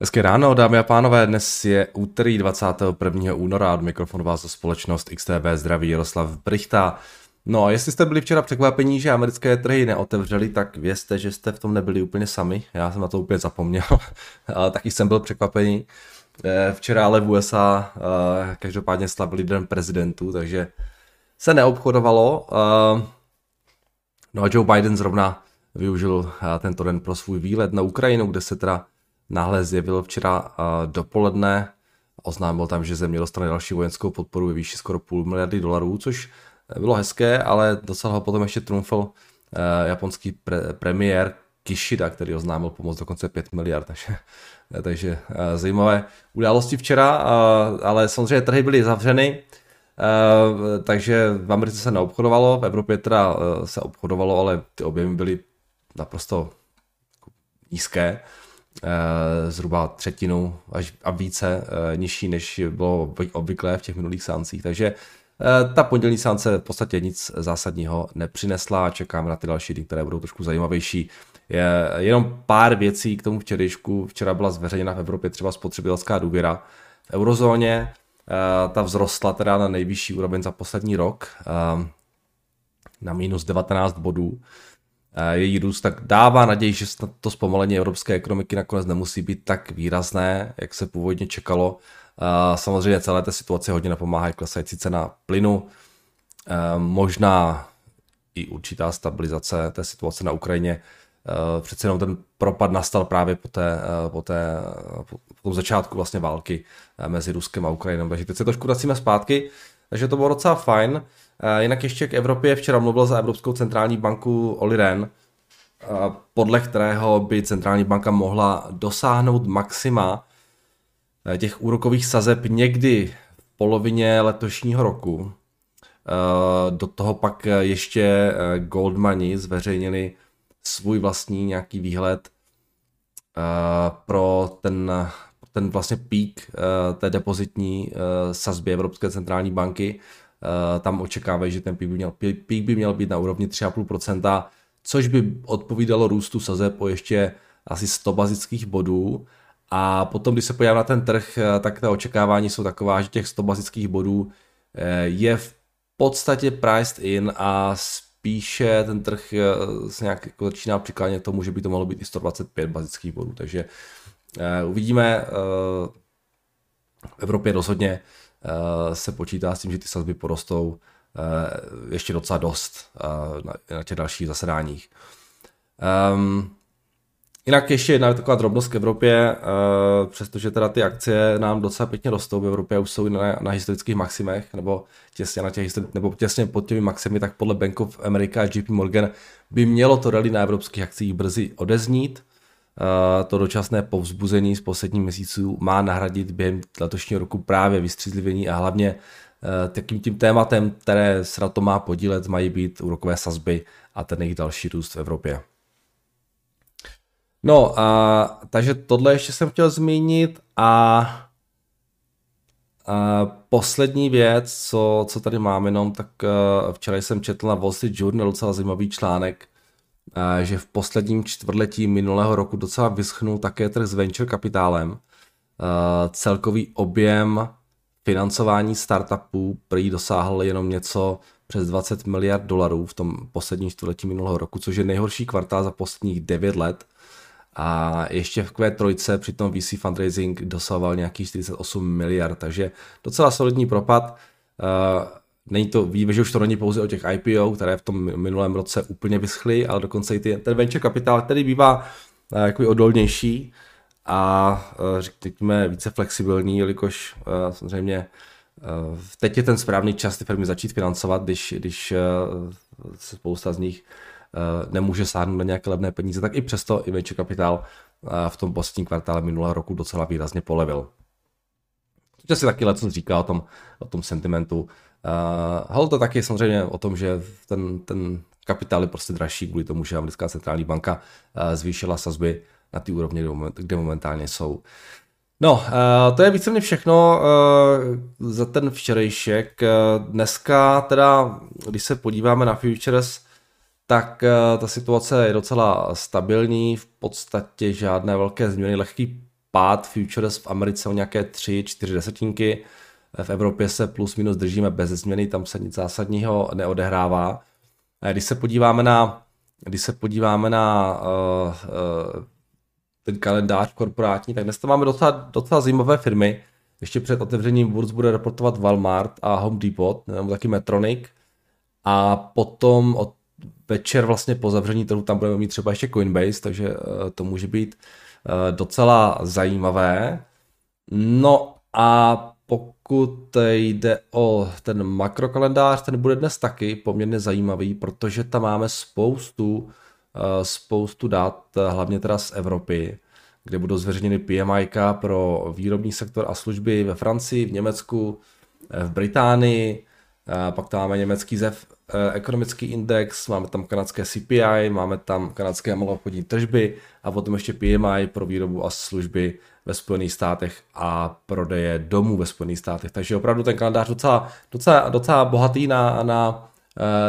Hezké ráno, dámy a pánové, dnes je úterý 21. února od mikrofonu vás za společnost XTB zdraví Jaroslav Brichta. No a jestli jste byli včera překvapení, že americké trhy neotevřely, tak vězte, že jste v tom nebyli úplně sami. Já jsem na to úplně zapomněl, taky jsem byl překvapený. Eh, včera ale v USA eh, každopádně slavili den prezidentů, takže se neobchodovalo. Eh, no a Joe Biden zrovna využil tento den pro svůj výlet na Ukrajinu, kde se teda náhle zjevil včera dopoledne. Oznámil tam, že země dostane další vojenskou podporu ve výši skoro půl miliardy dolarů, což bylo hezké, ale docela ho potom ještě trumfl japonský pre- premiér Kishida, který oznámil pomoc dokonce 5 miliard, takže, takže zajímavé události včera, ale samozřejmě trhy byly zavřeny, takže v Americe se neobchodovalo, v Evropě teda se obchodovalo, ale ty objemy byly naprosto nízké. Eh, zhruba třetinu až a více eh, nižší, než bylo obvyklé v těch minulých sáncích. Takže eh, ta pondělní sánce v podstatě nic zásadního nepřinesla a čekáme na ty další dny, které budou trošku zajímavější. Je jenom pár věcí k tomu včerejšku. Včera byla zveřejněna v Evropě třeba spotřebitelská důvěra. V eurozóně ta vzrostla teda na nejvyšší úroveň za poslední rok na minus 19 bodů její růst, tak dává naději, že to zpomalení evropské ekonomiky nakonec nemusí být tak výrazné, jak se původně čekalo. Samozřejmě celé té situace hodně napomáhá klesající cena plynu, možná i určitá stabilizace té situace na Ukrajině. Přece jenom ten propad nastal právě po, té, po, té, po tom začátku vlastně války mezi Ruskem a Ukrajinou. Takže teď se trošku vracíme zpátky, takže to bylo docela fajn. Eh, jinak ještě k Evropě. Včera mluvil za Evropskou centrální banku Oli Ren, eh, podle kterého by centrální banka mohla dosáhnout maxima eh, těch úrokových sazeb někdy v polovině letošního roku. Do toho pak ještě Goldmani zveřejnili svůj vlastní nějaký výhled pro ten, ten vlastně pík té depozitní sazby Evropské centrální banky tam očekávají, že ten pík by měl, pík by měl být na úrovni 3,5%, což by odpovídalo růstu sazeb o ještě asi 100 bazických bodů. A potom, když se podívám na ten trh, eh, tak ta očekávání jsou taková, že těch 100 bazických bodů eh, je v podstatě priced in a spíše ten trh se nějak jako začíná přiklánět tomu, že by to mohlo být i 125 bazických bodů. Takže uvidíme v Evropě rozhodně Eh, se počítá s tím, že ty sazby porostou eh, ještě docela dost eh, na těch dalších zasedáních. Um, jinak ještě jedna taková drobnost k Evropě, přestože teda ty akcie nám docela pěkně rostou v Evropě, už jsou na, na historických maximech, nebo těsně, na těch, nebo těsně pod těmi maximy, tak podle Bank of America a JP Morgan by mělo to rally na evropských akcích brzy odeznít. Eh, to dočasné povzbuzení z posledních měsíců má nahradit během letošního roku právě vystřízlivění a hlavně eh, takým tím tématem, které se na to má podílet, mají být úrokové sazby a ten jejich další růst v Evropě. No, a, takže tohle ještě jsem chtěl zmínit a, a poslední věc, co, co tady mám jenom, tak uh, včera jsem četl na Wall Street Journal docela zajímavý článek, že v posledním čtvrtletí minulého roku docela vyschnul také trh s venture kapitálem. Celkový objem financování startupů prý dosáhl jenom něco přes 20 miliard dolarů v tom posledním čtvrtletí minulého roku, což je nejhorší kvartál za posledních 9 let. A ještě v Q3 při tom VC fundraising dosahoval nějakých 48 miliard, takže docela solidní propad. Není to, víme, že už to není pouze o těch IPO, které v tom minulém roce úplně vyschly, ale dokonce i ty, ten venture kapitál, který bývá uh, jakoby odolnější a uh, řekněme více flexibilní, jelikož uh, samozřejmě teď je ten správný čas ty firmy začít financovat, když, když uh, spousta z nich nemůže sáhnout na nějaké levné peníze, tak i přesto i venture kapitál v tom posledním kvartále minulého roku docela výrazně polevil. Což si taky leco říká o tom, o tom sentimentu Uh, to taky samozřejmě o tom, že ten, ten kapitál je prostě dražší kvůli tomu, že americká centrální banka uh, zvýšila sazby na ty úrovně, kde momentálně jsou. No, uh, to je víceméně všechno za ten včerejšek. Dneska teda, když se podíváme na futures, tak ta situace je docela stabilní, v podstatě žádné velké změny, lehký pád futures v Americe o nějaké 3-4 desetinky. V Evropě se plus minus držíme bez změny, tam se nic zásadního neodehrává. Když se podíváme na, když se podíváme na uh, uh, ten kalendář korporátní, tak dnes tam máme docela, docela zajímavé firmy. Ještě před otevřením burz bude reportovat Walmart a Home Depot, nebo taky Metronic. A potom od večer vlastně po zavření trhu tam budeme mít třeba ještě Coinbase, takže to může být docela zajímavé. No a pokud jde o ten makrokalendář, ten bude dnes taky poměrně zajímavý, protože tam máme spoustu, eh, spoustu dat, hlavně teda z Evropy, kde budou zveřejněny PMI pro výrobní sektor a služby ve Francii, v Německu, eh, v Británii, pak tam máme německý ZEV eh, ekonomický index, máme tam kanadské CPI, máme tam kanadské malobchodní tržby a potom ještě PMI pro výrobu a služby ve Spojených státech a prodeje domů ve Spojených státech. Takže opravdu ten kalendář docela, docela, docela bohatý na, na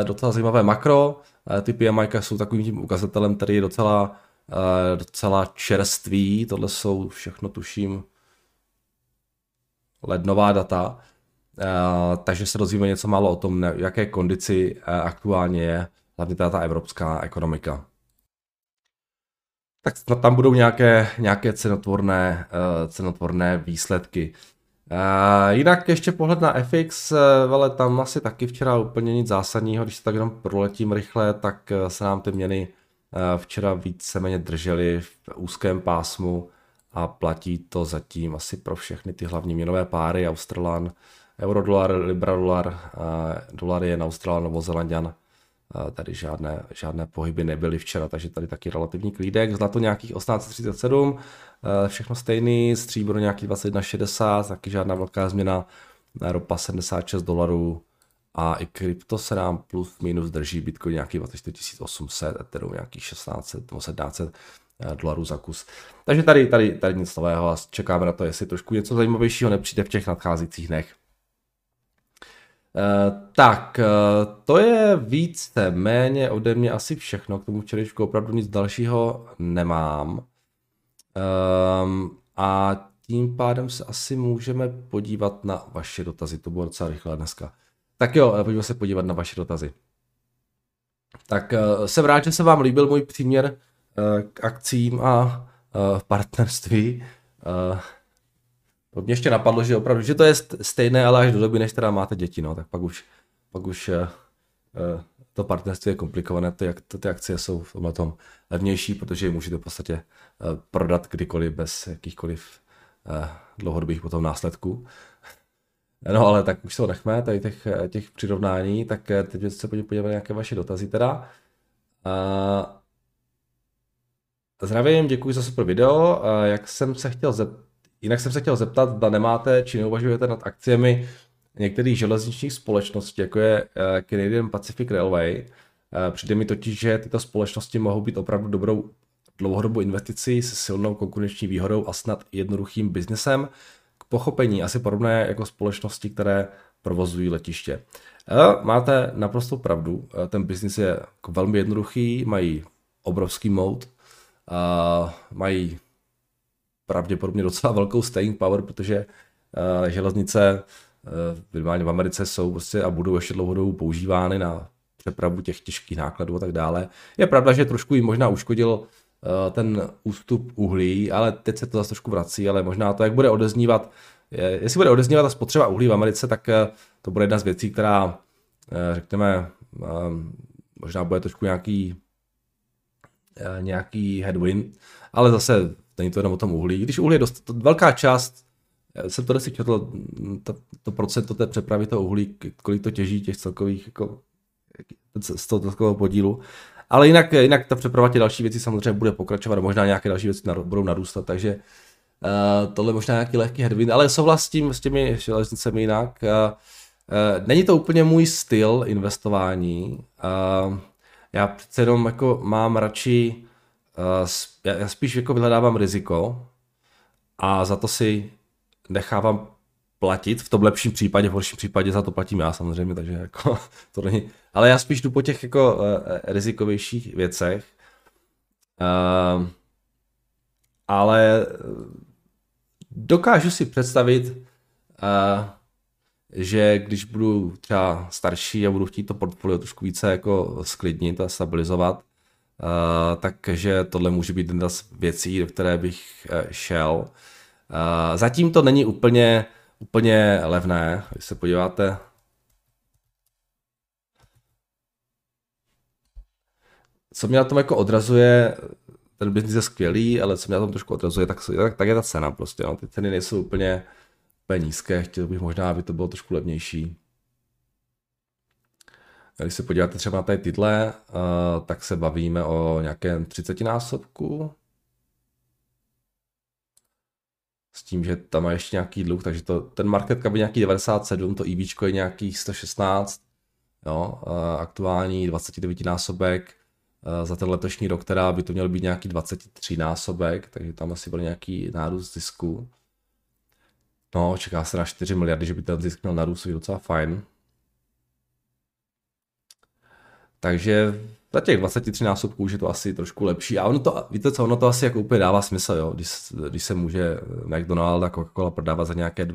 eh, docela zajímavé makro. Eh, ty PMI jsou takovým tím ukazatelem, který je docela, docela čerstvý. Tohle jsou všechno, tuším, lednová data. Takže se dozvíme něco málo o tom, jaké kondici aktuálně je hlavně teda ta evropská ekonomika tak tam budou nějaké, nějaké cenotvorné, uh, cenotvorné výsledky. Jinak ještě pohled na FX, ale tam asi taky včera úplně nic zásadního, když se tak jenom proletím rychle, tak se nám ty měny včera víceméně držely v úzkém pásmu a platí to zatím asi pro všechny ty hlavní měnové páry, Australan, Eurodolar, Libra dolar, uh, dolar je na Australan, Novozelandian, Tady žádné, žádné pohyby nebyly včera, takže tady taky relativní klídek. Zlato nějakých 1837, eh, všechno stejný, stříbro nějaký 21,60, taky žádná velká změna, ropa 76 dolarů a i krypto se nám plus minus drží, Bitcoin nějaký 24 800, Ethereum nějaký 1600 nebo 1700 eh, dolarů za kus. Takže tady, tady, tady nic nového a čekáme na to, jestli trošku něco zajímavějšího nepřijde v těch nadcházejících dnech. Uh, tak, uh, to je více méně ode mě asi všechno. K tomu včerejšku opravdu nic dalšího nemám. Um, a tím pádem se asi můžeme podívat na vaše dotazy. To bylo docela rychle dneska. Tak jo, eh, pojďme se podívat na vaše dotazy. Tak jsem rád, že se vám líbil můj příměr k akcím a partnerství. To mě ještě napadlo, že opravdu, že to je stejné, ale až do doby, než teda máte děti, no, tak pak už, pak už uh, to partnerství je komplikované, ty, ty, ty akcie jsou v tomhle tom levnější, protože je můžete v podstatě uh, prodat kdykoliv bez jakýchkoliv uh, dlouhodobých potom následků. No ale tak už se ho nechme, tady těch, těch přirovnání, tak teď se podívat na nějaké vaše dotazy teda. Uh, zdravím, děkuji za super video. Jak jsem se chtěl zeptat, Jinak jsem se chtěl zeptat, zda nemáte či neuvažujete nad akciemi některých železničních společností, jako je eh, Canadian Pacific Railway. Eh, přijde mi totiž, že tyto společnosti mohou být opravdu dobrou dlouhodobou investicí se silnou konkurenční výhodou a snad jednoduchým biznesem. K pochopení asi podobné jako společnosti, které provozují letiště. Eh, máte naprosto pravdu, ten biznis je jako velmi jednoduchý, mají obrovský mout, mají pravděpodobně docela velkou staying power, protože uh, železnice uh, v Americe jsou prostě a budou ještě dlouhodobou používány na přepravu těch těžkých nákladů a tak dále. Je pravda, že trošku jim možná uškodil uh, ten ústup uhlí, ale teď se to zase trošku vrací, ale možná to, jak bude odeznívat, je, jestli bude odeznívat ta spotřeba uhlí v Americe, tak uh, to bude jedna z věcí, která, uh, řekněme, možná bude trošku nějaký nějaký headwind, ale zase Není to jenom o tom uhlí. Když uhlí je dost, to velká část, jsem to si četl, to, to procento té přepravy toho uhlí, kolik to těží těch celkových, jako, z toho celkového podílu. Ale jinak, jinak ta přeprava těch další věci samozřejmě bude pokračovat, možná nějaké další věci budou narůstat, takže uh, tohle možná nějaký lehký headwind, ale souhlasím s těmi železnicemi jinak. Uh, uh, není to úplně můj styl investování. Uh, já přece jenom jako mám radši já spíš jako vyhledávám riziko a za to si nechávám platit, v tom lepším případě, v horším případě za to platím já samozřejmě, takže jako to není, ale já spíš jdu po těch jako uh, rizikovějších věcech, uh, ale dokážu si představit, uh, že když budu třeba starší a budu chtít to portfolio trošku více jako sklidnit a stabilizovat, takže tohle může být jedna z věcí, do které bych uh, šel. Uh, zatím to není úplně, úplně levné, když se podíváte co mě na tom jako odrazuje, ten biznis je skvělý, ale co mě na tom trošku odrazuje, tak, tak, tak je ta cena prostě. No. Ty ceny nejsou úplně, úplně nízké, chtěl bych možná, aby to bylo trošku levnější. Když se podíváte třeba na tady tyhle, uh, tak se bavíme o nějakém 30 násobku. S tím, že tam má ještě nějaký dluh, takže to, ten market cap je nějaký 97, to EV je nějakých 116, jo, uh, aktuální 29 násobek, Eh, za ten letošní rok, která by to měl být nějaký 23 násobek, takže tam asi byl nějaký nárůst zisku. No, čeká se na 4 miliardy, že by ten zisk měl narůst, docela fajn. Takže za těch 23 násobků už je to asi trošku lepší. A ono to, víte co, ono to asi jako úplně dává smysl, jo? Když, když se může McDonald a Coca-Cola prodávat za nějaké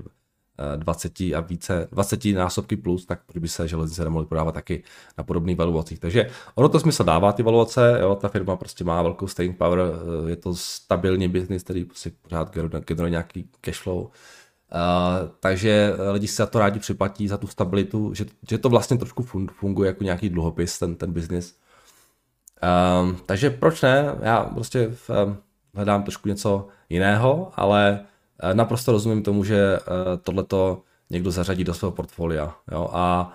20 a více, 20 násobky plus, tak by se železnice nemohly prodávat taky na podobných valuacích. Takže ono to smysl dává ty valuace, jo, ta firma prostě má velkou staying power, eh, je to stabilní business, který prostě pořád generuje nějaký cash flow. Uh, takže lidi si za to rádi připlatí, za tu stabilitu, že, že to vlastně trošku funguje jako nějaký dluhopis, ten, ten business. Um, takže proč ne? Já prostě um, hledám trošku něco jiného, ale Eh, naprosto rozumím tomu, že eh, tohleto někdo zařadí do svého portfolia jo, a,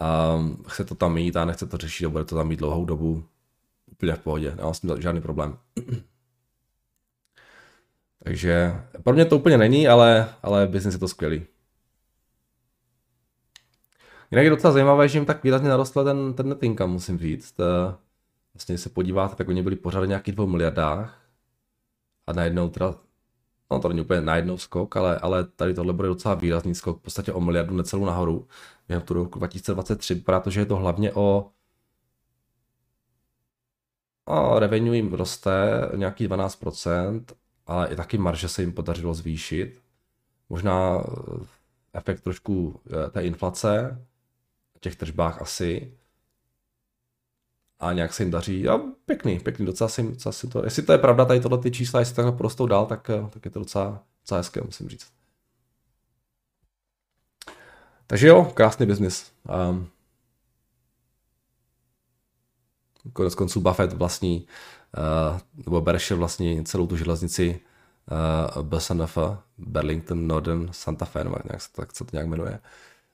a chce to tam mít a nechce to řešit bude to tam mít dlouhou dobu úplně v pohodě, nemám s tím žádný problém. Takže pro mě to úplně není, ale, ale business je to skvělý. Jinak je docela zajímavé, že jim tak výrazně narostl ten, ten net income, musím říct. Eh, vlastně, se podíváte, tak oni byli pořád nějakých dvou miliardách a najednou teda no to není úplně najednou skok, ale, ale tady tohle bude docela výrazný skok, v podstatě o miliardu necelou nahoru během tu roku 2023, protože je to hlavně o a revenue jim roste nějaký 12%, ale i taky marže se jim podařilo zvýšit. Možná eh, efekt trošku eh, té inflace, těch tržbách asi, a nějak se jim daří. A pěkný, pěkný, docela si, docela si to, jestli to je pravda, tady tohle ty čísla, jestli takhle prostou dál, tak, eh, tak je to docela, docela hezké, musím říct. Takže jo, krásný biznis. Um, konec konců Buffett vlastní, nebo Berkshire vlastní celou tu železnici uh, BSNF, Burlington Northern Santa Fe, nebo nějak se tak se to nějak jmenuje.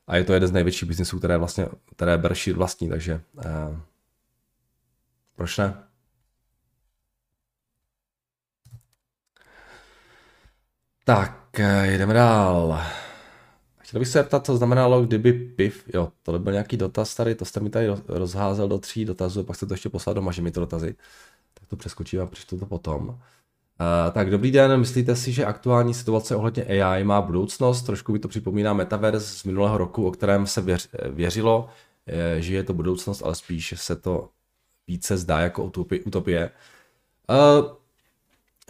A je to jeden z největších biznisů, které, vlastně, které Berkshire vlastní, takže uh, proč ne? Tak, eh, jdeme dál. Chtěl bych se zeptat, co znamenalo, kdyby piv, jo, to byl nějaký dotaz tady, to jste mi tady rozházel do tří dotazů, pak jste to ještě poslal doma, že mi to dotazy. Tak to přeskočím a přečtu to potom. Uh, tak dobrý den, myslíte si, že aktuální situace ohledně AI má budoucnost? Trošku mi to připomíná Metaverse z minulého roku, o kterém se věř, věřilo, že je to budoucnost, ale spíš se to více zdá jako utopie. Uh,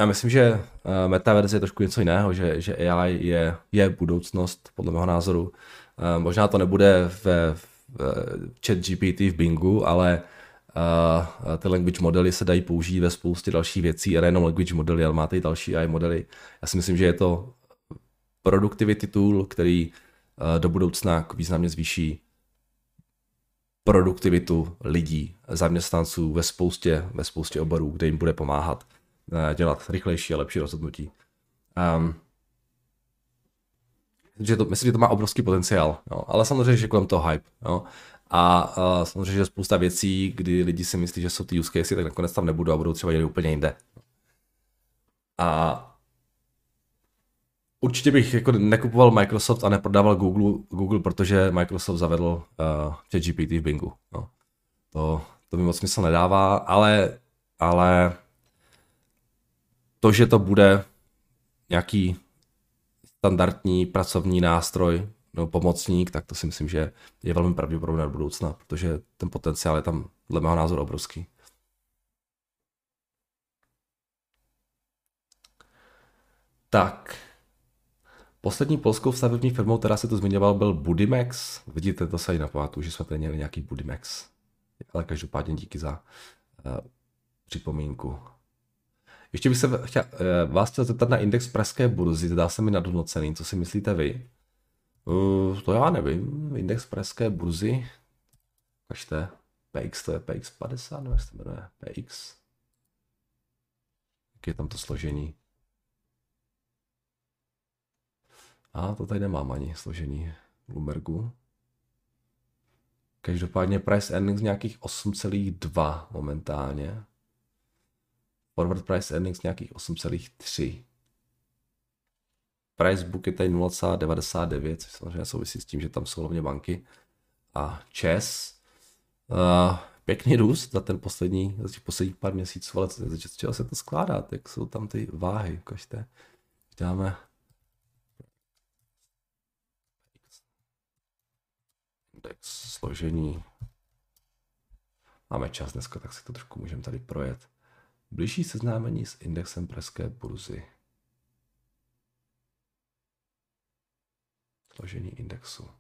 já myslím, že metaverze je trošku něco jiného, že, že AI je, je budoucnost, podle mého názoru. Možná to nebude v, v chat GPT v Bingu, ale uh, ty language modely se dají použít ve spoustě dalších věcí, a nejenom language modely, ale máte i další AI modely. Já si myslím, že je to productivity tool, který do budoucna významně zvýší produktivitu lidí, zaměstnanců ve spoustě, ve spoustě oborů, kde jim bude pomáhat dělat rychlejší a lepší rozhodnutí. Um, že to, myslím, že to má obrovský potenciál, jo. ale samozřejmě, že kolem toho hype. Jo. A uh, samozřejmě, že spousta věcí, kdy lidi si myslí, že jsou ty use case, tak nakonec tam nebudou a budou třeba jít úplně jinde. A Určitě bych jako nekupoval Microsoft a neprodával Google, Google protože Microsoft zavedl uh, ChatGPT v Bingu. No. To, to mi moc smysl nedává, ale, ale to, že to bude nějaký standardní pracovní nástroj nebo pomocník, tak to si myslím, že je velmi pravděpodobné do budoucna, protože ten potenciál je tam dle mého názoru obrovský. Tak, Poslední polskou stavební firmou, která se to zmiňoval, byl Budimex. Vidíte, to se i napamatuju, že jsme tady měli nějaký Budimex. Ale každopádně díky za uh, připomínku. Ještě bych se chtěl, uh, vás chtěl zeptat na index pražské burzy, zdá se mi nadhodnocený, co si myslíte vy? Uh, to já nevím, index pražské burzy, kažte, PX, to je PX 50, nebo jak se jmenuje, PX. Jak je tam to složení? A to tady nemám ani složení Bloombergu. Každopádně price earnings nějakých 8,2 momentálně. Forward price earnings nějakých 8,3. Price book je tady 0,99, což samozřejmě souvisí s tím, že tam jsou hlavně banky. A ČES, uh, pěkný růst za ten poslední, za těch posledních pár měsíců, ale z čeho se to skládá, jak jsou tam ty váhy, ukažte. Dáme index složení. Máme čas dneska, tak si to trošku můžeme tady projet. Blížší seznámení s indexem pražské burzy. Složení indexu.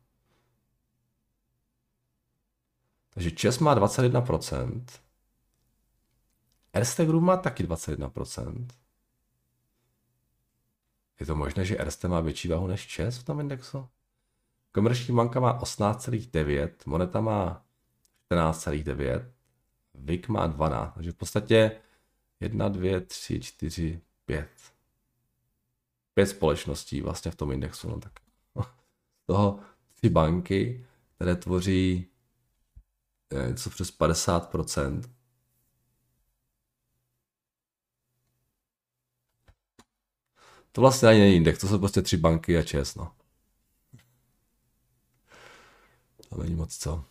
Takže Čes má 21%. Erste Group má taky 21%. Je to možné, že Erste má větší váhu než Čes v tom indexu? Komerční banka má 18,9, Moneta má 14,9, VIK má 12, takže v podstatě 1, 2, 3, 4, 5. Pět společností vlastně v tom indexu, no tak toho tři banky, které tvoří eh, něco přes 50%. To vlastně ani není index, to jsou prostě tři banky a ČES, no. To není moc co.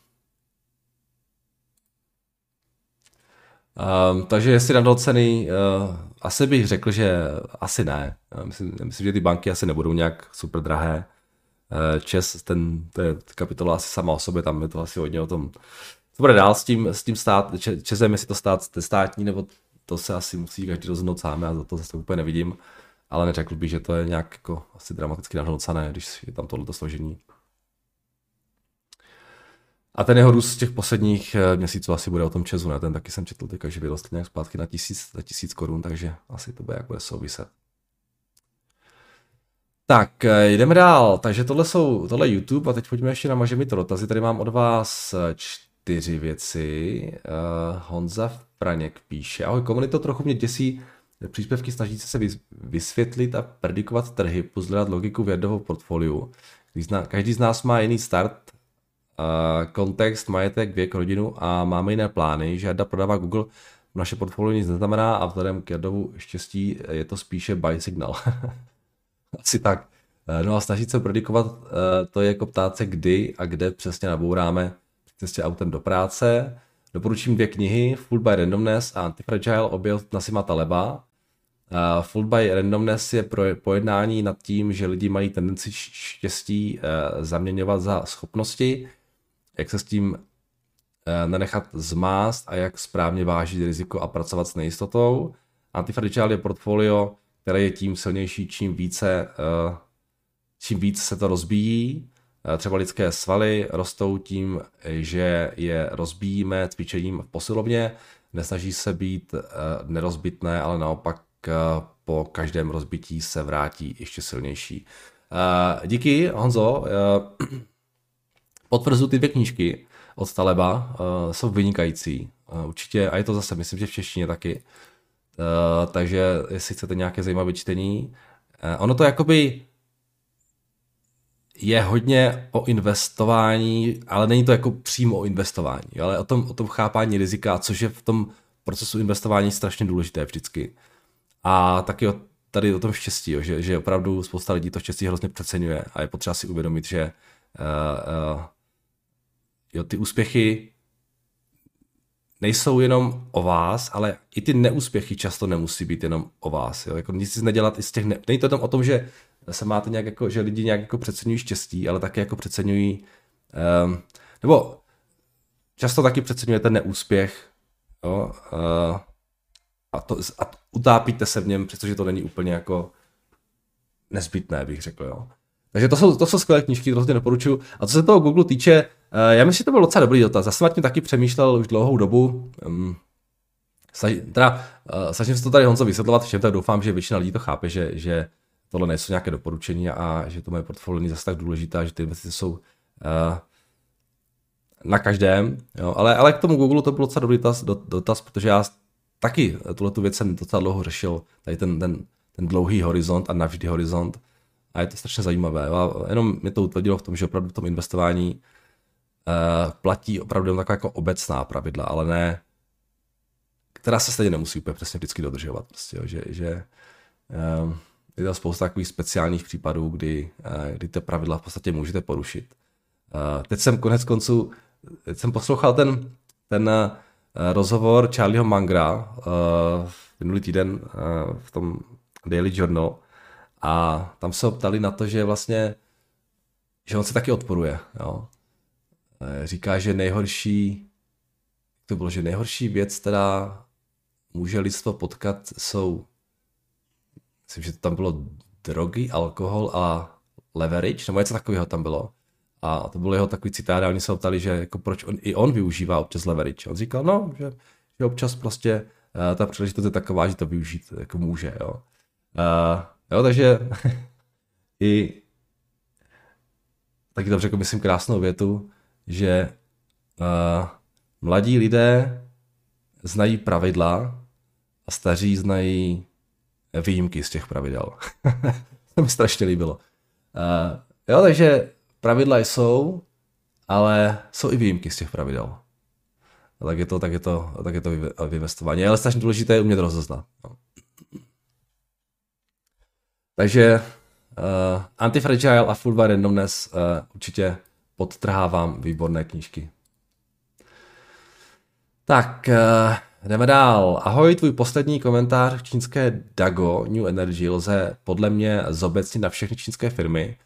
Um, takže jestli nadhodnocený, uh, asi bych řekl, že asi ne. Myslím, myslím, že ty banky asi nebudou nějak super drahé. Uh, Čes, ten, to je kapitola asi sama o sobě, tam je to asi hodně o tom, co bude dál s tím, s tím stát, Česem, jestli to stát státní, nebo to se asi musí každý rozhodnout sám, já za to zase úplně nevidím, ale neřekl bych, že to je nějak jako asi dramaticky nadhodnocené, když je tam tohleto složení. A ten jeho růst z těch posledních eh, měsíců asi bude o tom Česu, ne? Ten taky jsem četl teďka, že vyrostl nějak zpátky na tisíc, na tisíc korun, takže asi to bude jak bude souviset. Tak, eh, jdeme dál. Takže tohle jsou, tohle YouTube a teď pojďme ještě na Maže mi to dotazy. Tady mám od vás eh, čtyři věci. Uh, Honza Praněk píše. Ahoj, komunito, trochu mě děsí příspěvky snaží se vysvětlit a predikovat trhy, pozhledat logiku věrdovou portfoliu. Každý z nás má jiný start kontext, majetek, věk, rodinu a máme jiné plány, Jarda prodává Google, naše portfolio nic neznamená a vzhledem k Jardovu štěstí je to spíše buy signal. Asi tak. Eh, no a snažit se predikovat, eh, to je jako ptát se, kdy a kde přesně nabouráme při cestě autem do práce. Doporučím dvě knihy, Full by Randomness a Antifragile, obě od Nasima Taleba. Uh, Full by Randomness je pro pojednání nad tím, že lidi mají tendenci štěstí zaměňovat za schopnosti jak se s tím eh, nenechat zmást a jak správně vážit riziko a pracovat s nejistotou. Antifragile je portfolio, které je tím silnější, čím více, eh, čím víc se to rozbíjí. Eh, třeba lidské svaly rostou tím, že je rozbíjíme cvičením v posilovně. Nesnaží se být nerozbitné, ale naopak po každém rozbití se vrátí ještě silnější. Díky, Honzo potvrzu ty dvě knížky od Taleba, jsou vynikající. Určitě, a je to zase, myslím, že v češtině taky. Uh, takže jestli chcete nějaké zajímavé čtení, uh, ono to jakoby je hodně o investování, ale není to jako přímo o investování, ale o tom, o tom chápání rizika, což je v tom procesu investování strašně důležité vždycky. A taky o, tady o tom štěstí, jo, že, že opravdu spousta lidí to štěstí hrozně přeceňuje a je potřeba si uvědomit, že uh, uh, Jo, ty úspěchy nejsou jenom o vás, ale i ty neúspěchy často nemusí být jenom o vás. Jo? Jako nic nedělat i z těch... Ne... Není to tam o tom, že se máte nějak jako, že lidi nějak jako přeceňují štěstí, ale také jako přeceňují, um, nebo často taky přeceňujete neúspěch, jo? Uh, a, to, a utápíte se v něm, přestože to není úplně jako nezbytné, bych řekl, jo. takže to jsou, to jsou skvělé knížky, to hrozně doporučuji. A co se toho Google týče, já myslím, že to byl docela dobrý dotaz. Já jsem tím taky přemýšlel už dlouhou dobu. Teda, uh, snažím se to tady Honzo vysvětlovat všem, tak doufám, že většina lidí to chápe, že, že tohle nejsou nějaké doporučení a že to moje portfolio není zase tak důležité, že ty investice jsou uh, na každém, jo. Ale, ale k tomu Google to byl docela dobrý dotaz, dotaz protože já taky tuhle tu věc jsem docela dlouho řešil, tady ten, ten, ten dlouhý horizont a navždy horizont a je to strašně zajímavé. A jenom mě to utvrdilo v tom, že opravdu v tom investování uh, platí opravdu taková jako obecná pravidla, ale ne, která se stejně nemusí úplně přesně vždycky dodržovat. Prostě, jo, že, že uh, je to spousta takových speciálních případů, kdy, uh, kdy ty pravidla v podstatě můžete porušit. Uh, teď jsem konec konců, teď jsem poslouchal ten, ten rozhovor Charlieho Mangra minulý týden v tom Daily Journal a tam se ho ptali na to, že vlastně, že on se taky odporuje. Jo. Uh, říká, že nejhorší, to bylo, že nejhorší věc, která může lidstvo potkat, jsou, myslím, že to tam bylo drogy, alkohol a leverage, nebo něco takového tam bylo. A to byl jeho takový citát a oni se ptali, že jako proč on, i on využívá občas leverage. On říkal, no, že, že občas prostě uh, ta příležitost je taková, že to využít jako může, jo. Uh, jo, takže i taky tam řekl, myslím, krásnou větu, že uh, mladí lidé znají pravidla a staří znají výjimky z těch pravidel. to mi strašně líbilo. Uh, jo, takže pravidla jsou, ale jsou i výjimky z těch pravidel. A tak je to, tak je to, tak je to vyvestování. Ale strašně důležité je umět rozeznat. No. Takže uh, Antifragile a Full by Randomness uh, určitě podtrhávám výborné knížky. Tak, uh, jdeme dál. Ahoj, tvůj poslední komentář v čínské Dago New Energy lze podle mě zobecnit na všechny čínské firmy,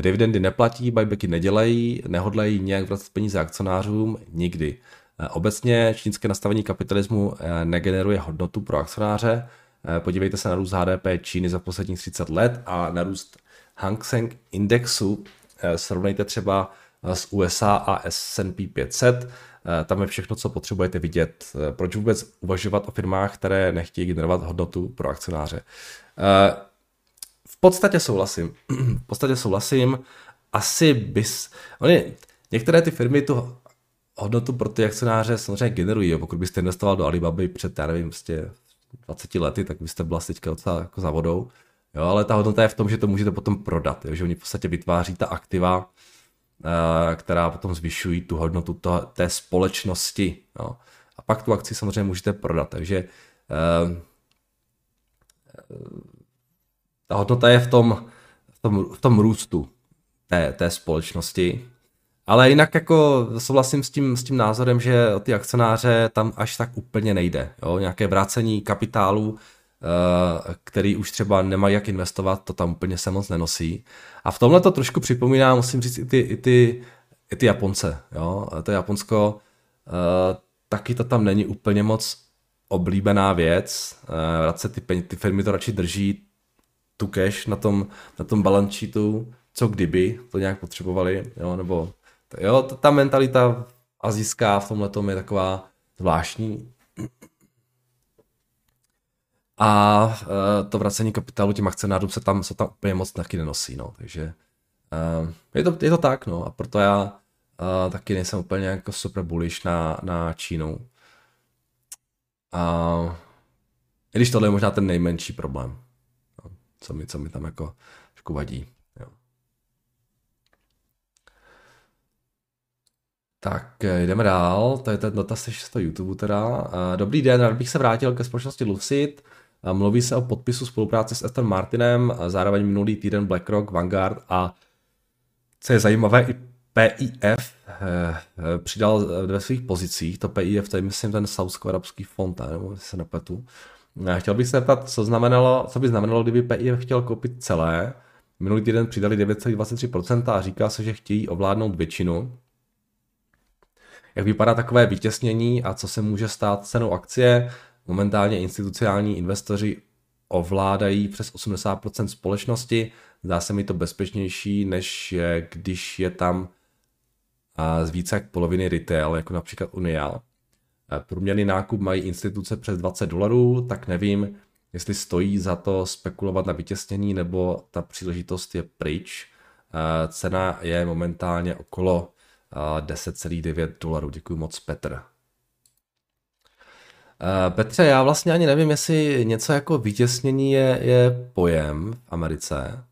Dividendy neplatí, buybacky nedělají, nehodlají nějak vracet peníze akcionářům, nikdy. Eh, obecně čínské nastavení kapitalismu eh, negeneruje hodnotu pro akcionáře. Eh, podívejte se na růst HDP Číny za posledních 30 let a na růst Hang Seng indexu. Srovnejte třeba s USA a S&P 500. Tam je všechno, co potřebujete vidět. Proč vůbec uvažovat o firmách, které nechtějí generovat hodnotu pro akcionáře? podstatě souhlasím. v podstatě souhlasím. Asi bys... Oni, některé ty firmy tu hodnotu pro ty akcionáře samozřejmě generují. Jo. Pokud byste investoval do Alibaby před, já nevím, prostě 20 lety, tak byste byla teďka docela jako za vodou. Jo, ale ta hodnota je v tom, že to můžete potom prodat, jo, že oni v podstatě vytváří ta aktiva, eh, která potom zvyšují tu hodnotu to, té společnosti. Jo. A pak tu akci samozřejmě můžete prodat. Takže uh, ta hodnota je v tom, v tom, v tom růstu té, té společnosti. Ale jinak jako souhlasím s tím, s tím názorem, že ty akcionáře tam až tak úplně nejde. Jo? Nějaké vrácení kapitálu, eh, který už třeba nemají jak investovat, to tam úplně se moc nenosí. A v tomhle to trošku připomíná, musím říct, i ty, i ty, i ty Japonce. Jo? To Japonsko, eh, taky to tam není úplně moc oblíbená věc. Eh, vracet ty, ty firmy to radši drží, tu cash na tom, na tom balance sheetu, co kdyby to nějak potřebovali, jo, nebo jo, ta mentalita azijská v tomhle je taková zvláštní. A uh, to vracení kapitálu těm akcionářům se tam, se tam úplně moc taky nenosí, no, takže uh, je, to, je to tak, no, a proto já uh, taky nejsem úplně jako super bullish na, na Čínu. A i když tohle je možná ten nejmenší problém co mi, co mi tam jako trošku vadí. Jo. Tak jdeme dál, to je ten dotaz z toho YouTube teda. Dobrý den, rád bych se vrátil ke společnosti Lucid. Eh, mluví se o podpisu spolupráce s Aston Martinem, zároveň minulý týden BlackRock, Vanguard a co je zajímavé, i PIF přidal ve svých pozicích, to PIF, to je myslím ten saudsko-arabský fond, nebo se nepletu, Chtěl bych se zeptat, co, znamenalo, co by znamenalo, kdyby PIF chtěl koupit celé. Minulý týden přidali 9,23% a říká se, že chtějí ovládnout většinu. Jak vypadá takové vytěsnění a co se může stát cenou akcie? Momentálně institucionální investoři ovládají přes 80% společnosti. Zdá se mi to bezpečnější, než je, když je tam z více jak poloviny retail, jako například Unial. Průměrný nákup mají instituce přes 20 dolarů, tak nevím, jestli stojí za to spekulovat na vytěsnění, nebo ta příležitost je pryč. Cena je momentálně okolo 10,9 dolarů. Děkuji moc, Petr. Petře, já vlastně ani nevím, jestli něco jako vytěsnění je, je pojem v Americe.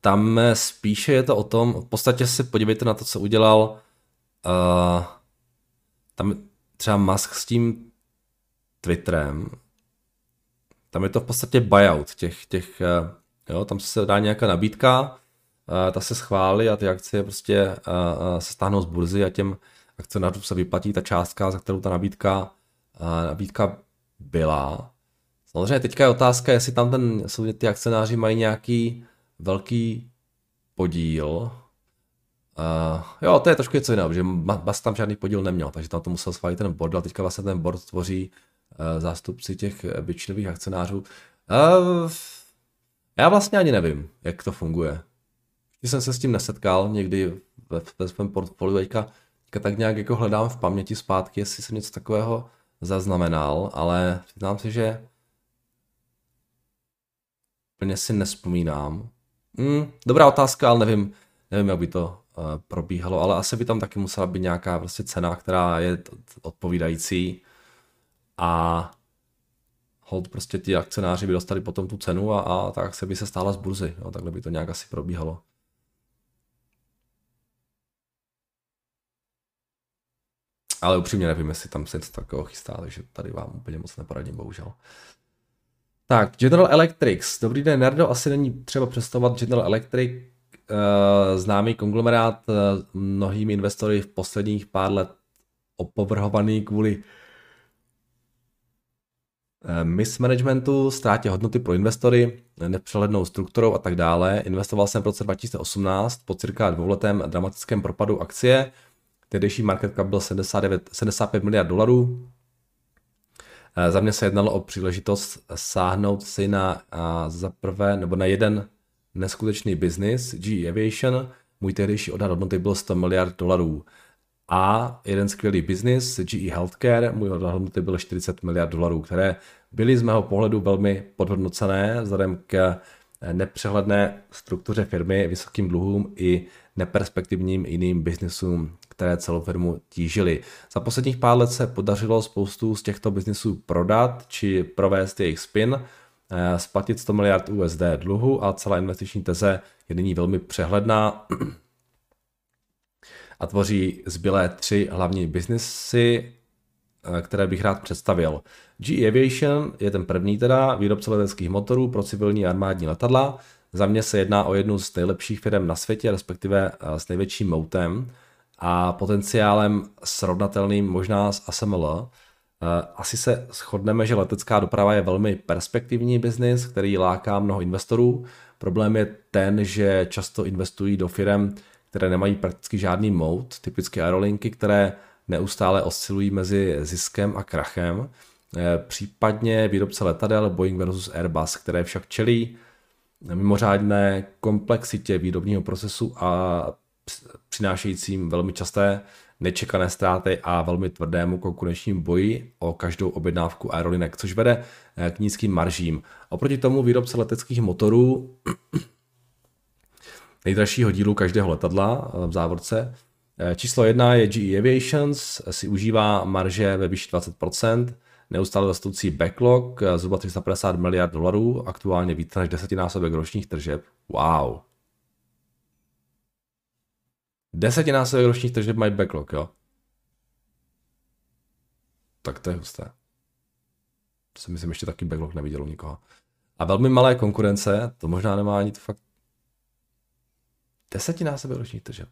Tam spíše je to o tom, v podstatě si podívejte na to, co udělal tam třeba Musk s tím Twitterem, tam je to v podstatě buyout těch, těch jo, tam se dá nějaká nabídka, ta se schválí a ty akcie prostě se stáhnou z burzy a těm akcionářům se vyplatí ta částka, za kterou ta nabídka, nabídka byla. Samozřejmě teďka je otázka, jestli tam ten, ty akcionáři mají nějaký velký podíl. Uh, jo, to je trošku něco jiného, že Bas tam žádný podíl neměl, takže tam to musel schválit ten board, ale teďka vlastně ten board tvoří uh, zástupci těch většinových akcionářů. Uh, já vlastně ani nevím, jak to funguje. Když jsem se s tím nesetkal někdy ve, ve svém portfoliu, teďka tak nějak jako hledám v paměti zpátky, jestli jsem něco takového zaznamenal, ale přiznám si, že úplně si nespomínám. Hmm, dobrá otázka, ale nevím, nevím, jak by to uh, probíhalo, ale asi by tam taky musela být nějaká prostě cena, která je odpovídající a hold prostě ti akcionáři by dostali potom tu cenu a, a ta akce by se stála z burzy. Jo, takhle by to nějak asi probíhalo. Ale upřímně nevím, jestli tam se něco takového chystá, takže tady vám úplně moc neporadím, bohužel. Tak, General Electric. Dobrý den, Nerdo. Asi není třeba představovat General Electric, uh, známý konglomerát uh, mnohými investory v posledních pár let opovrhovaný kvůli uh, mismanagementu, ztrátě hodnoty pro investory, nepřehlednou strukturou a tak dále. Investoval jsem v roce 2018 po cirka dvouletém dramatickém propadu akcie. Tehdejší market cap byl 79, 75 miliard dolarů, Eh, za mě se jednalo o příležitost sáhnout si na za prvé nebo na jeden neskutečný biznis, GE Aviation, můj tehdejší odhad hodnoty byl 100 miliard dolarů. A jeden skvělý biznis, GE Healthcare, můj odhad hodnoty byl 40 miliard dolarů, které byly z mého pohledu velmi podhodnocené vzhledem k nepřehledné struktuře firmy, vysokým dluhům i neperspektivním jiným biznisům, které celou firmu tížily. Za posledních pár let se podařilo spoustu z těchto biznisů prodat či provést jejich spin, eh, splatit 100 miliard USD dluhu a celá investiční teze je nyní velmi přehledná a tvoří zbylé tři hlavní biznisy, eh, které bych rád představil. GE Aviation je ten první teda, výrobce leteckých motorů pro civilní armádní letadla. Za mě se jedná o jednu z nejlepších firm na světě, respektive eh, s největším moutem a potenciálem srovnatelným možná s ASML. Eh, asi se shodneme, že letecká doprava je velmi perspektivní biznis, který láká mnoho investorů. Problém je ten, že často investují do firm, které nemají prakticky žádný mout, typicky aerolinky, které neustále oscilují mezi ziskem a krachem. Eh, případně výrobce letadel Boeing versus Airbus, které však čelí mimořádné komplexitě výrobního procesu a přinášejícím velmi časté nečekané ztráty a velmi tvrdému konkurenčním boji o každou objednávku aerolinek, což vede eh, k nízkým maržím. Oproti tomu výrobce leteckých motorů nejdražšího dílu každého letadla eh, v závorce. Eh, číslo jedna je GE Aviations, si užívá marže ve výši 20%, neustále rostoucí backlog, zhruba 350 miliard dolarů, aktuálně více než desetinásobek ročních tržeb. Wow. Desetinásobek ročních tržeb mají backlog, jo? Tak to je husté. To si myslím, ještě taky backlog neviděl u nikoho. A velmi malé konkurence, to možná nemá ani to fakt desetinásobek ročních tržeb.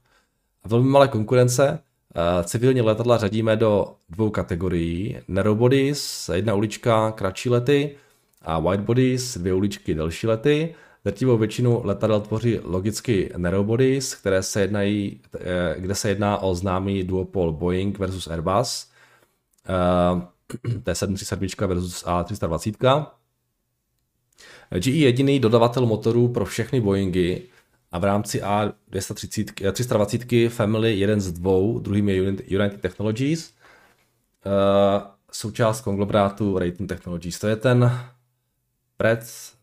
A velmi malé konkurence, uh, civilní letadla řadíme do dvou kategorií. Narrowbodies, jedna ulička, kratší lety a whitebodies, dvě uličky, delší lety. Drtivou většinu letadel tvoří logicky narrowbodies, které se jednají, eh, kde se jedná o známý duopol Boeing versus Airbus. Uh, to je 737 versus A320. GE je jediný dodavatel motorů pro všechny Boeingy a v rámci A230, 320 Family jeden z dvou, druhým je United Technologies, součást konglomerátu Raytheon Technologies. To je ten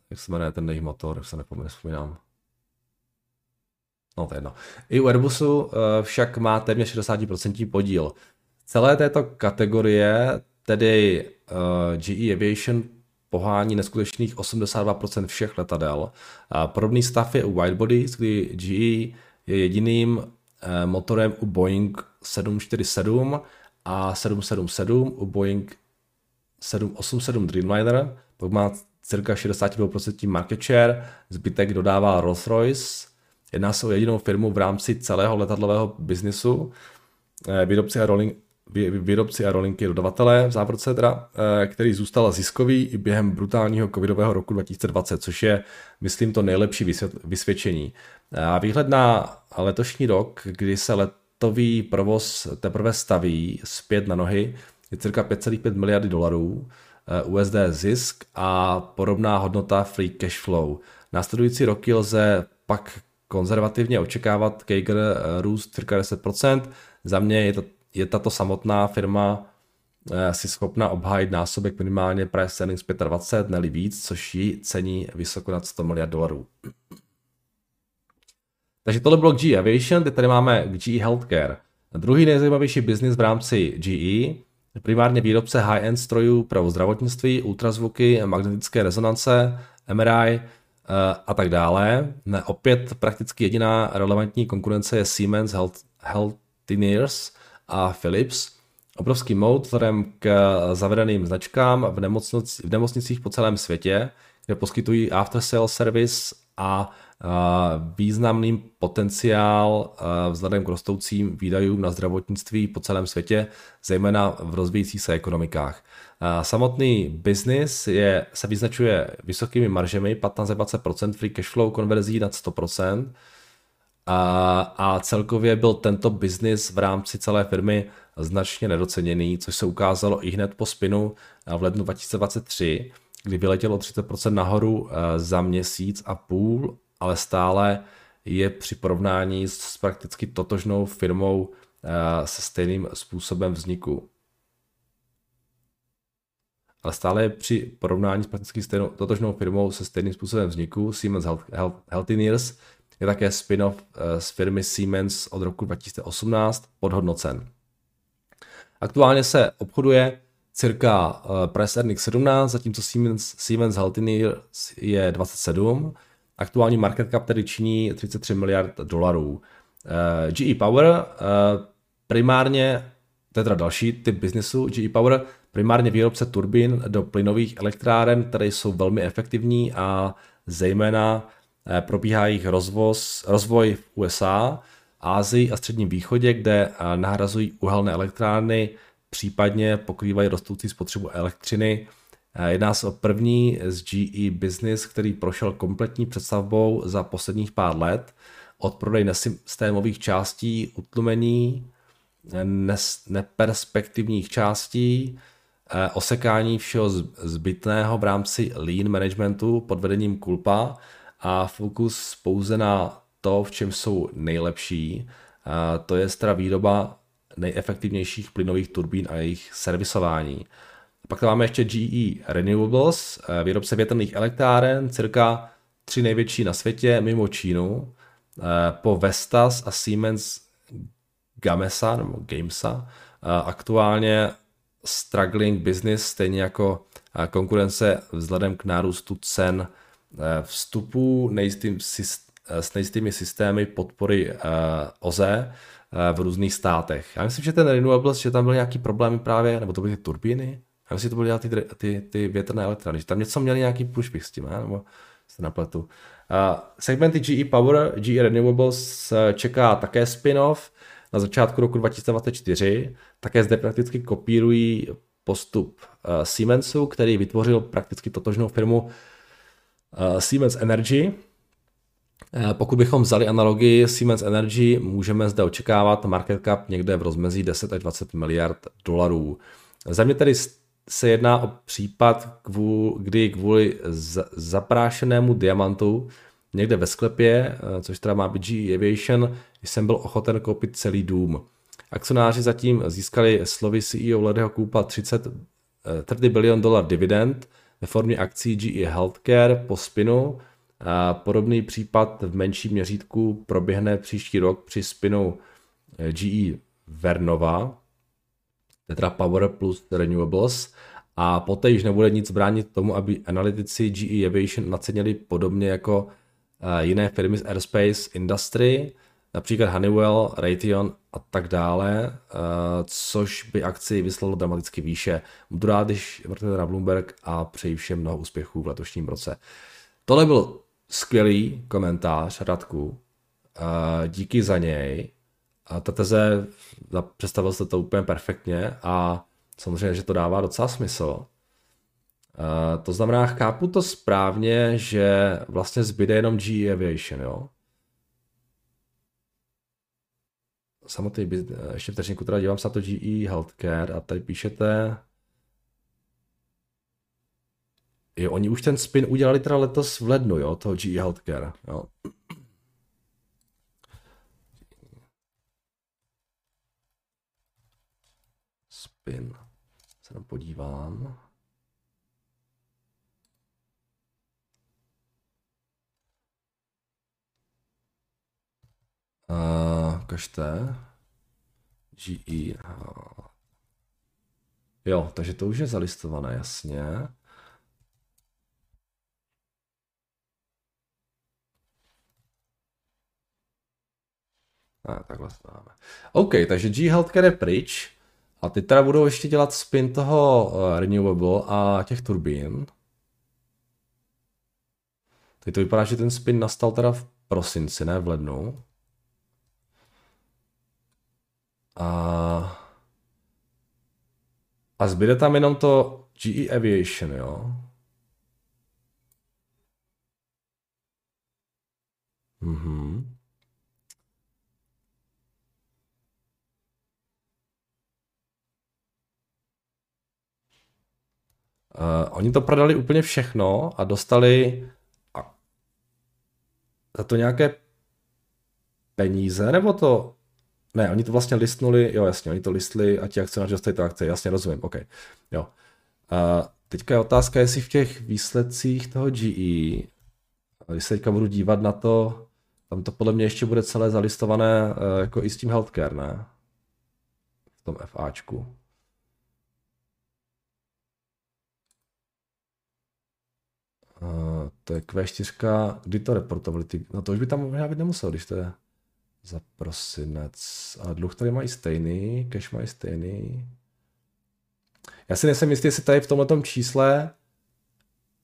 jak se jmenuje ten jejich motor, se nepomínám. No to je jedno. I u Airbusu uh, však má téměř 60% podíl. Celé této kategorie, tedy uh, GE Aviation, pohání neskutečných 82% všech letadel. A podobný stav je u widebodies, kdy GE je jediným uh, motorem u Boeing 747 a 777, u Boeing 787 Dreamliner, pak má cirka 62% market share, zbytek dodává Rolls-Royce, Jedná se o jedinou firmu v rámci celého letadlového biznisu. Eh, výrobci a, rolling, výrobci a rolinky dodavatelé v závorce, teda, eh, který zůstal ziskový i během brutálního covidového roku 2020, což je, myslím, to nejlepší vysvědčení. A výhled na letošní rok, kdy se letový provoz teprve staví zpět na nohy, je cirka 5,5 miliardy dolarů USD zisk a podobná hodnota free cash flow. Následující roky lze pak konzervativně očekávat Kager eh, růst cirka 10%. Za mě je, to, je tato samotná firma eh, si schopna obhájit násobek minimálně price earnings 25, neli víc, což ji cení vysoko nad 100 miliard dolarů. Takže tohle bylo GE Aviation, teď tady máme GE Healthcare. Druhý nejzajímavější biznis v rámci GE, primárně výrobce high-end strojů pro zdravotnictví, ultrazvuky, magnetické rezonance, MRI, Eh, a tak dále. Opět prakticky jediná relevantní konkurence je Siemens Healthineers a Philips. Obrovský mout vzhledem k zavedeným značkám v, nemocnic, v nemocnicích po celém světě, kde poskytují after sale service a významný potenciál vzhledem k rostoucím výdajům na zdravotnictví po celém světě, zejména v rozvíjících se ekonomikách. Samotný biznis je, se vyznačuje vysokými maržemi, 15-20%, free cash flow konverzí nad 100%, a, a celkově byl tento biznis v rámci celé firmy značně nedoceněný, což se ukázalo i hned po spinu v lednu 2023, kdy vyletělo 30% nahoru za měsíc a půl ale stále je při porovnání s prakticky totožnou firmou eh, se stejným způsobem vzniku. Ale stále je při porovnání s prakticky stejnou, totožnou firmou se stejným způsobem vzniku Siemens Healthineers je také spin-off eh, z firmy Siemens od roku 2018 podhodnocen. Aktuálně se obchoduje cirka eh, price earnings 17, zatímco Siemens, Siemens Healthineers je 27 Aktuální market cap tedy činí 33 miliard dolarů. Uh, eh, GE Power uh, primárně, to je teda další typ biznesu, GE Power primárně výrobce turbin do plynových elektráren, které jsou velmi efektivní a zejména uh, probíhá jejich rozvoz, rozvoj v USA, Ázii a Středním východě, kde nahrazují uhelné elektrárny, případně pokrývají rostoucí spotřebu elektřiny Jedná se o první z GE Business, který prošel kompletní představbou za posledních pár let. Od prodej nesystémových částí, utlumení, neperspektivních částí, eh, osekání všeho zbytného v rámci lean managementu pod vedením Kulpa a fokus pouze na to, v čem jsou nejlepší, to je teda výroba nejefektivnějších plynových turbín a jejich servisování. Pak tam máme ještě GE Renewables, eh, výrobce větrných elektráren, cirka tři největší na světě mimo Čínu, eh, po Vestas a Siemens Gamesa nebo Gamesa. Eh, aktuálně struggling business, stejně jako konkurence vzhledem k nárůstu cen vstupů s nejistými systémy podpory OZE v různých státech. Já myslím, že ten Renewables, že tam byly nějaký problémy právě, nebo to byly turbíny, já myslím, že to byly ty, ty, ty větrné elektrárny, že tam něco měli nějaký průšvih s tím, ne? nebo se napletu. Uh, segmenty GE Power, GE Renewables čeká také spin-off na začátku roku 2024. Také zde prakticky kopírují postup uh, Siemensu, který vytvořil prakticky totožnou firmu uh, Siemens Energy. Pokud bychom vzali analogii Siemens Energy, můžeme zde očekávat market cap někde v rozmezí 10 až 20 miliard dolarů. Za mě tedy se jedná o případ, kdy kvůli zaprášenému diamantu někde ve sklepě, eh, což teda má být GE Aviation, jsem byl ochoten koupit celý dům. Akcionáři zatím získali slovy CEO Ledeho Koupa 30, 30 bilion dolar dividend ve formě akcí GE Healthcare po spinu. A podobný případ v menším měřítku proběhne příští rok při spinu eh, GE Vernova, teda Power plus Renewables, a poté již nebude nic bránit tomu, aby analytici GE Aviation nacenili podobně jako eh, jiné firmy z Aerospace Industry, například Honeywell, Raytheon a tak dále, eh, což by akci vyslalo dramaticky výše. Budu rád, když vrtete na Bloomberg a přeji všem mnoho úspěchů v letošním roce. Tohle byl skvělý komentář Radku, eh, díky za něj. A ta teze, představil jste to úplně perfektně a samozřejmě, že to dává docela smysl. Uh, to znamená, chápu to správně, že vlastně zbyde jenom GE Aviation, jo? samotný, ještě vteřinku teda dívám se na to GE Healthcare a tady píšete, jo, oni už ten spin udělali teda letos v lednu, jo, toho GE Healthcare, jo. Spin, se tam podívám. Uh, kažte. GE. Jo, takže to už je zalistované, jasně. A, takhle to máme. OK, takže G Healthcare je pryč. A ty teda budou ještě dělat spin toho uh, Renewable a těch turbín. Teď to vypadá, že ten spin nastal teda v prosinci, ne v lednu. A, a zbyde tam jenom to GE Aviation, jo? Mhm. Uh, oni to prodali úplně všechno a dostali a, za to nějaké peníze, nebo to ne, oni to vlastně listnuli, jo jasně, oni to listli a ti akcionáři dostali to akce, jasně rozumím, OK. Jo. A teďka je otázka, jestli v těch výsledcích toho GE, když se teďka budu dívat na to, tam to podle mě ještě bude celé zalistované eh, jako i s tím healthcare, ne? V tom FAčku. Uh, to je Q4, kdy to reportovali? Ty, no to už by tam možná být nemusel, když to je za prosinec. A dluh tady mají stejný, cash mají stejný. Já si nejsem jistý, jestli tady v tomhle čísle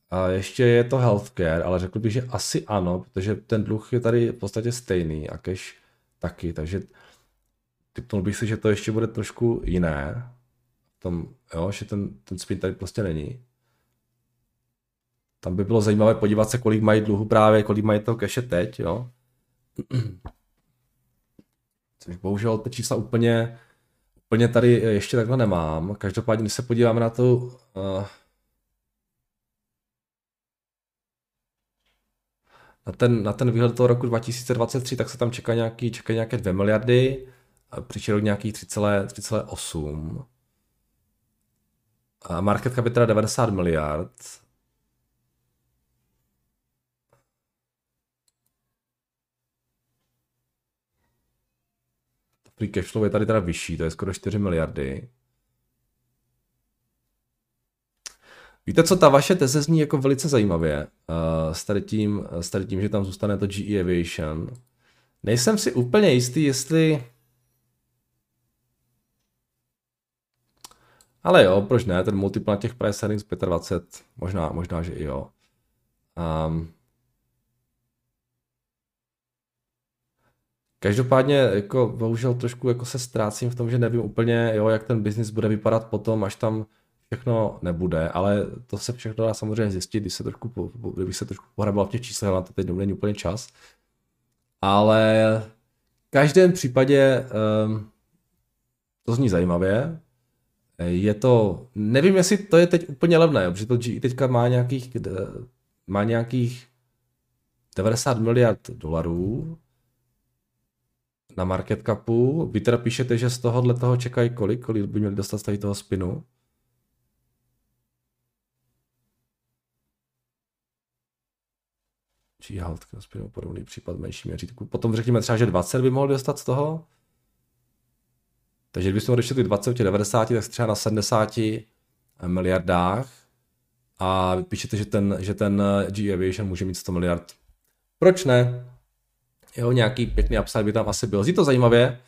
a ještě je to healthcare, ale řekl bych, že asi ano, protože ten dluh je tady v podstatě stejný a cash taky, takže typnul bych si, že to ještě bude trošku jiné. V tom, jo, že ten, ten spin tady prostě není. Tam by bylo zajímavé podívat se, kolik mají dluhu právě, kolik mají toho cache teď, jo. Což bohužel ty čísla úplně, úplně tady ještě takhle nemám. Každopádně, když se podíváme na tu uh, na ten, na ten výhled toho roku 2023, tak se tam čeká nějaký, čeká nějaké 2 miliardy, příští rok nějakých 3,8. A market cap je teda 90 miliard. Free cash flow je tady teda vyšší, to je skoro 4 miliardy. Víte co, ta vaše teze zní jako velice zajímavě uh, s, tady tím, s tady tím, že tam zůstane to GE Aviation. Nejsem si úplně jistý, jestli... Ale jo, proč ne, ten multiple na těch price earnings 25, možná, možná, že i jo. Um, Každopádně jako bohužel trošku jako se ztrácím v tom, že nevím úplně, jo, jak ten biznis bude vypadat potom, až tam všechno nebude, ale to se všechno dá samozřejmě zjistit, když se trošku, kdybych se trošku pohrabal v těch číslech, na to teď není úplně čas. Ale v každém případě um, to zní zajímavě. Je to, nevím, jestli to je teď úplně levné, protože to GE teďka má nějakých, má nějakých 90 miliard dolarů na market capu. Vy teda píšete, že z tohohle toho čekají kolik? Kolik by měli dostat z tady toho spinu? Či haltka spinu podobný případ menší měřítku. Potom řekněme třeba, že 20 by mohl dostat z toho. Takže kdybychom odešli 20 těch 90, tak třeba na 70 miliardách. A píšete, že ten, že ten G Aviation může mít 100 miliard. Proč ne? Jo, nějaký pěkný upside by tam asi byl. Zní to zajímavě.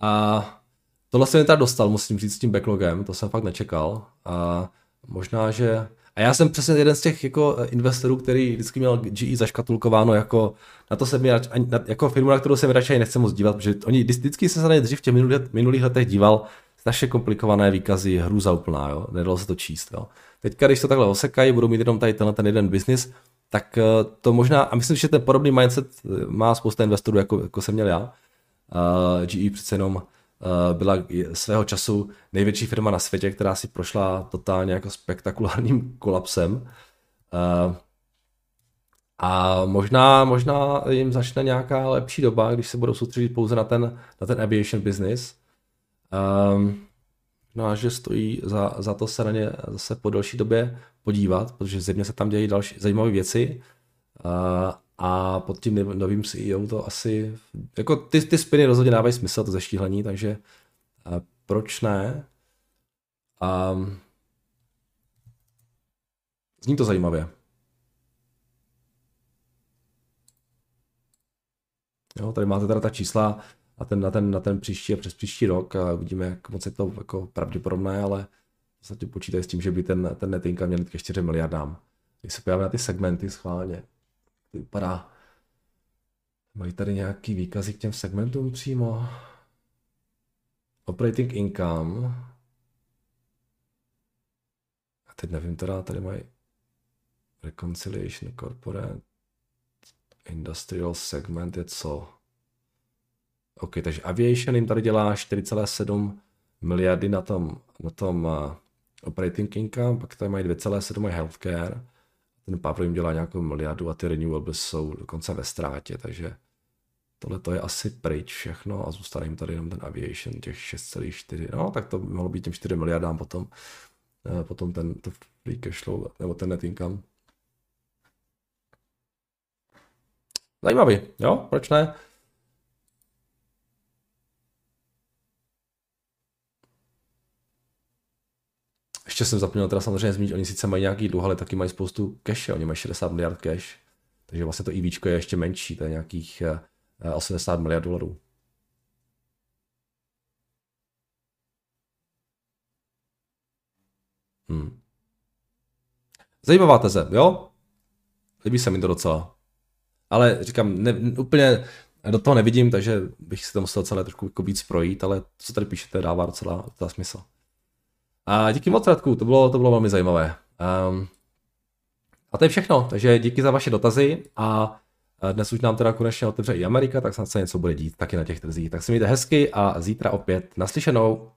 A tohle jsem teda dostal, musím říct, s tím backlogem, to jsem fakt nečekal. A možná, že... A já jsem přesně jeden z těch jako investorů, který vždycky měl GE zaškatulkováno jako na to se mi jako firmu, na kterou se mi radši nechce moc dívat, protože oni vždycky se na dřív v těch minulých, minulých letech díval, strašně komplikované výkazy, hrůza úplná, jo, nedalo se to číst, jo. Teďka, když to takhle osekají, budou mít jenom tady tenhle ten jeden business, tak eh, to možná, a myslím, že ten podobný mindset eh, má spousta investorů, jako, jako jsem měl já. Uh, GE přece jenom uh, byla svého času největší firma na světě, která si prošla totálně jako spektakulárním kolapsem. Uh, a možná, možná jim začne nějaká lepší doba, když se budou soustředit pouze na ten, na ten aviation business. Um, no a že stojí za, za to se na ně zase po delší době podívat, protože země se tam dějí další zajímavé věci a, a pod tím novým CEO to asi, jako ty, ty spiny rozhodně dávají smysl, to zeštíhlení, takže a proč ne? A, zní to zajímavě. Jo, tady máte teda ta čísla na ten, na ten, na ten příští a přes příští rok a uvidíme, jak moc je to jako pravděpodobné, ale podstatě počítají s tím, že by ten, ten net income měl ke 4 miliardám. Když se podíváme na ty segmenty schválně, to vypadá, mají tady nějaký výkazy k těm segmentům přímo. Operating income. A teď nevím teda, tady mají reconciliation corporate industrial segment je co? OK, takže aviation jim tady dělá 4,7 miliardy na tom, na tom uh, operating income, pak tady mají 2,7 mají healthcare, ten Pavlo jim dělá nějakou miliardu a ty renewables jsou dokonce ve ztrátě, takže tohle to je asi pryč všechno a zůstane jim tady jenom ten aviation, těch 6,4, no tak to by mohlo být těm 4 miliardám potom, eh, potom ten to free cash flow, nebo ten net income. Zajímavý, jo, proč ne? Ještě jsem zapomněl teda samozřejmě zmínit, oni sice mají nějaký dluh, ale taky mají spoustu cash, oni mají 60 miliard cash, takže vlastně to EV je ještě menší, to je nějakých 80 eh, miliard dolarů. Hmm. Zajímavá teze, jo? Líbí se mi to docela. Ale říkám, ne, úplně do toho nevidím, takže bych si to musel celé trošku jako víc projít, ale co tady píšete dává docela, docela smysl. A díky moc, Radku, to bylo, to bylo velmi zajímavé. Um, a to je všechno, takže díky za vaše dotazy a dnes už nám teda konečně otevře i Amerika, tak snad se něco bude dít taky na těch trzích. Tak se mějte hezky a zítra opět naslyšenou.